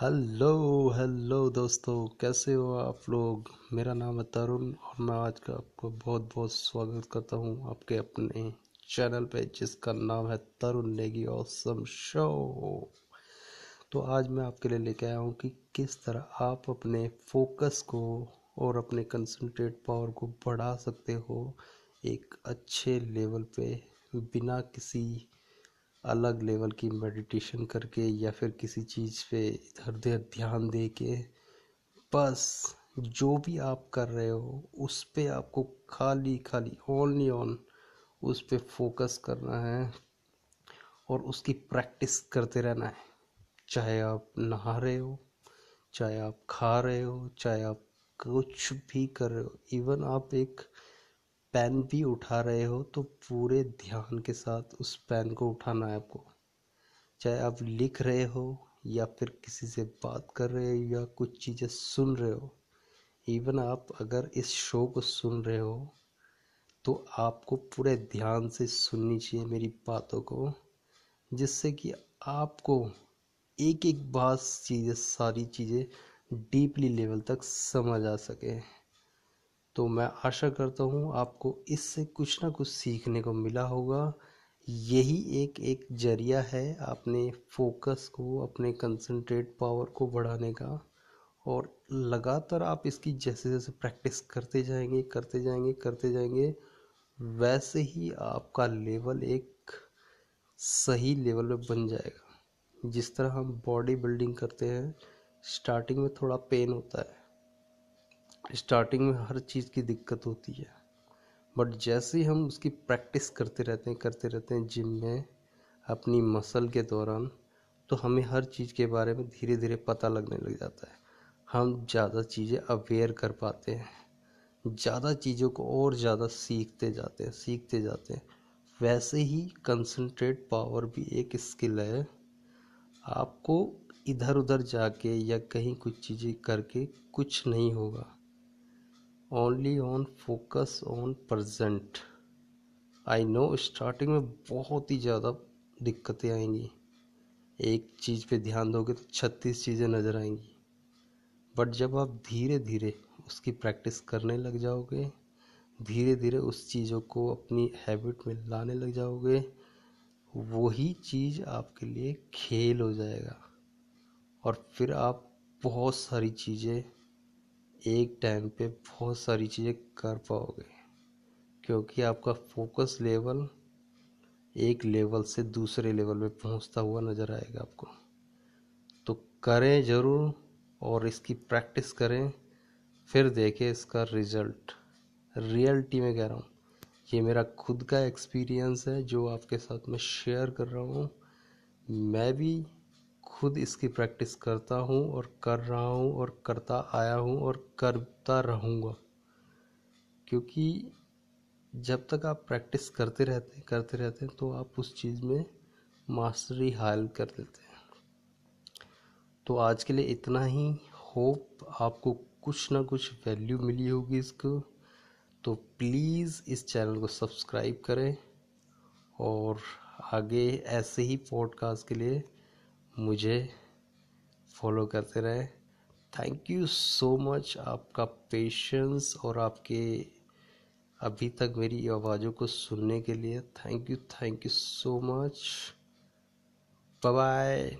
Hello hello दोस्तों, कैसे हो आप लोग? मेरा नाम है तरुण और मैं आज का आपको बहुत बहुत स्वागत करता हूँ आपके अपने चैनल पे, जिसका नाम है तरुण नेगी ऑसम शो तो आज मैं आपके लिए लेके आया हूँ कि किस तरह आप अपने फोकस को और अपने कंसंट्रेट पावर को बढ़ा सकते हो एक अच्छे लेवल पे बिना किसी अलग लेवल की मेडिटेशन करके या फिर किसी चीज़ पे इधर उधर ध्यान दे के बस जो भी आप कर रहे हो, उस पर आपको खाली खाली ओनली ऑन उस पर फोकस करना है और उसकी प्रैक्टिस करते रहना है। चाहे आप नहा रहे हो, चाहे आप खा रहे हो, चाहे आप कुछ भी कर रहे हो इवन आप एक पेन भी उठा रहे हो तो पूरे ध्यान के साथ उस पेन को उठाना है आपको। चाहे आप लिख रहे हो, या फिर किसी से बात कर रहे हो, या कुछ चीज़ें सुन रहे हो इवन आप अगर इस शो को सुन रहे हो तो आपको पूरे ध्यान से सुननी चाहिए मेरी बातों को, जिससे कि आपको एक एक बात चीज़ें, सारी चीज़ें डीपली लेवल तक समझ आ सके। तो मैं आशा करता हूँ आपको इससे कुछ ना कुछ सीखने को मिला होगा। यही एक एक ज़रिया है अपने फोकस को, अपने कंसंट्रेट पावर को बढ़ाने का। और लगातार आप इसकी जैसे जैसे प्रैक्टिस करते जाएँगे करते जाएँगे करते जाएँगे, वैसे ही आपका लेवल एक सही लेवल में बन जाएगा। जिस तरह हम बॉडी बिल्डिंग करते हैं स्टार्टिंग में थोड़ा पेन होता है। स्टार्टिंग में हर चीज़ की दिक्कत होती है। बट जैसे ही हम उसकी प्रैक्टिस करते रहते हैं, करते रहते हैं जिम में, अपनी मसल के दौरान तो हमें हर चीज़ के बारे में धीरे धीरे पता लगने लग जाता है। हम ज़्यादा चीज़ें अवेयर कर पाते हैं। ज़्यादा चीज़ों को और ज़्यादा सीखते जाते हैं, सीखते जाते हैं। वैसे ही कंसंट्रेट पावर भी एक स्किल है। आपको इधर उधर जाके या कहीं कुछ चीज़ें करके कुछ नहीं होगा। Only on focus on present I know starting में बहुत ही ज़्यादा दिक्कतें आएँगी। एक चीज़ पे ध्यान दोगे तो छत्तीस चीज़ें नज़र आएँगी। बट जब आप धीरे धीरे उसकी प्रैक्टिस करने लग जाओगे धीरे धीरे उस चीज़ों को अपनी हैबिट में लाने लग जाओगे, वही चीज़ आपके लिए खेल हो जाएगा। और फिर आप बहुत सारी चीज़ें एक टाइम पे बहुत सारी चीज़ें कर पाओगे, क्योंकि आपका फोकस लेवल एक लेवल से दूसरे लेवल में पहुँचता हुआ नज़र आएगा आपको। तो करें ज़रूर और इसकी प्रैक्टिस करें, फिर देखें इसका रिज़ल्ट। रियलिटी में कह रहा हूँ, ये मेरा खुद का एक्सपीरियंस है जो आपके साथ मैं शेयर कर रहा हूँ। मैं भी खुद इसकी प्रैक्टिस करता हूँ और कर रहा हूँ और करता आया हूँ और करता रहूँगा। क्योंकि जब तक आप प्रैक्टिस करते रहते हैं, करते रहते हैं तो आप उस चीज़ में मास्टरी हायल कर लेते हैं। तो आज के लिए इतना ही। होप आपको कुछ ना कुछ वैल्यू मिली होगी इसको। तो प्लीज़ इस चैनल को सब्सक्राइब करें और आगे ऐसे ही पॉडकास्ट के लिए मुझे फॉलो करते रहे। थैंक यू सो मच आपका पेशेंस और आपके अभी तक मेरी आवाज़ों को सुनने के लिए। Thank you thank you so much bye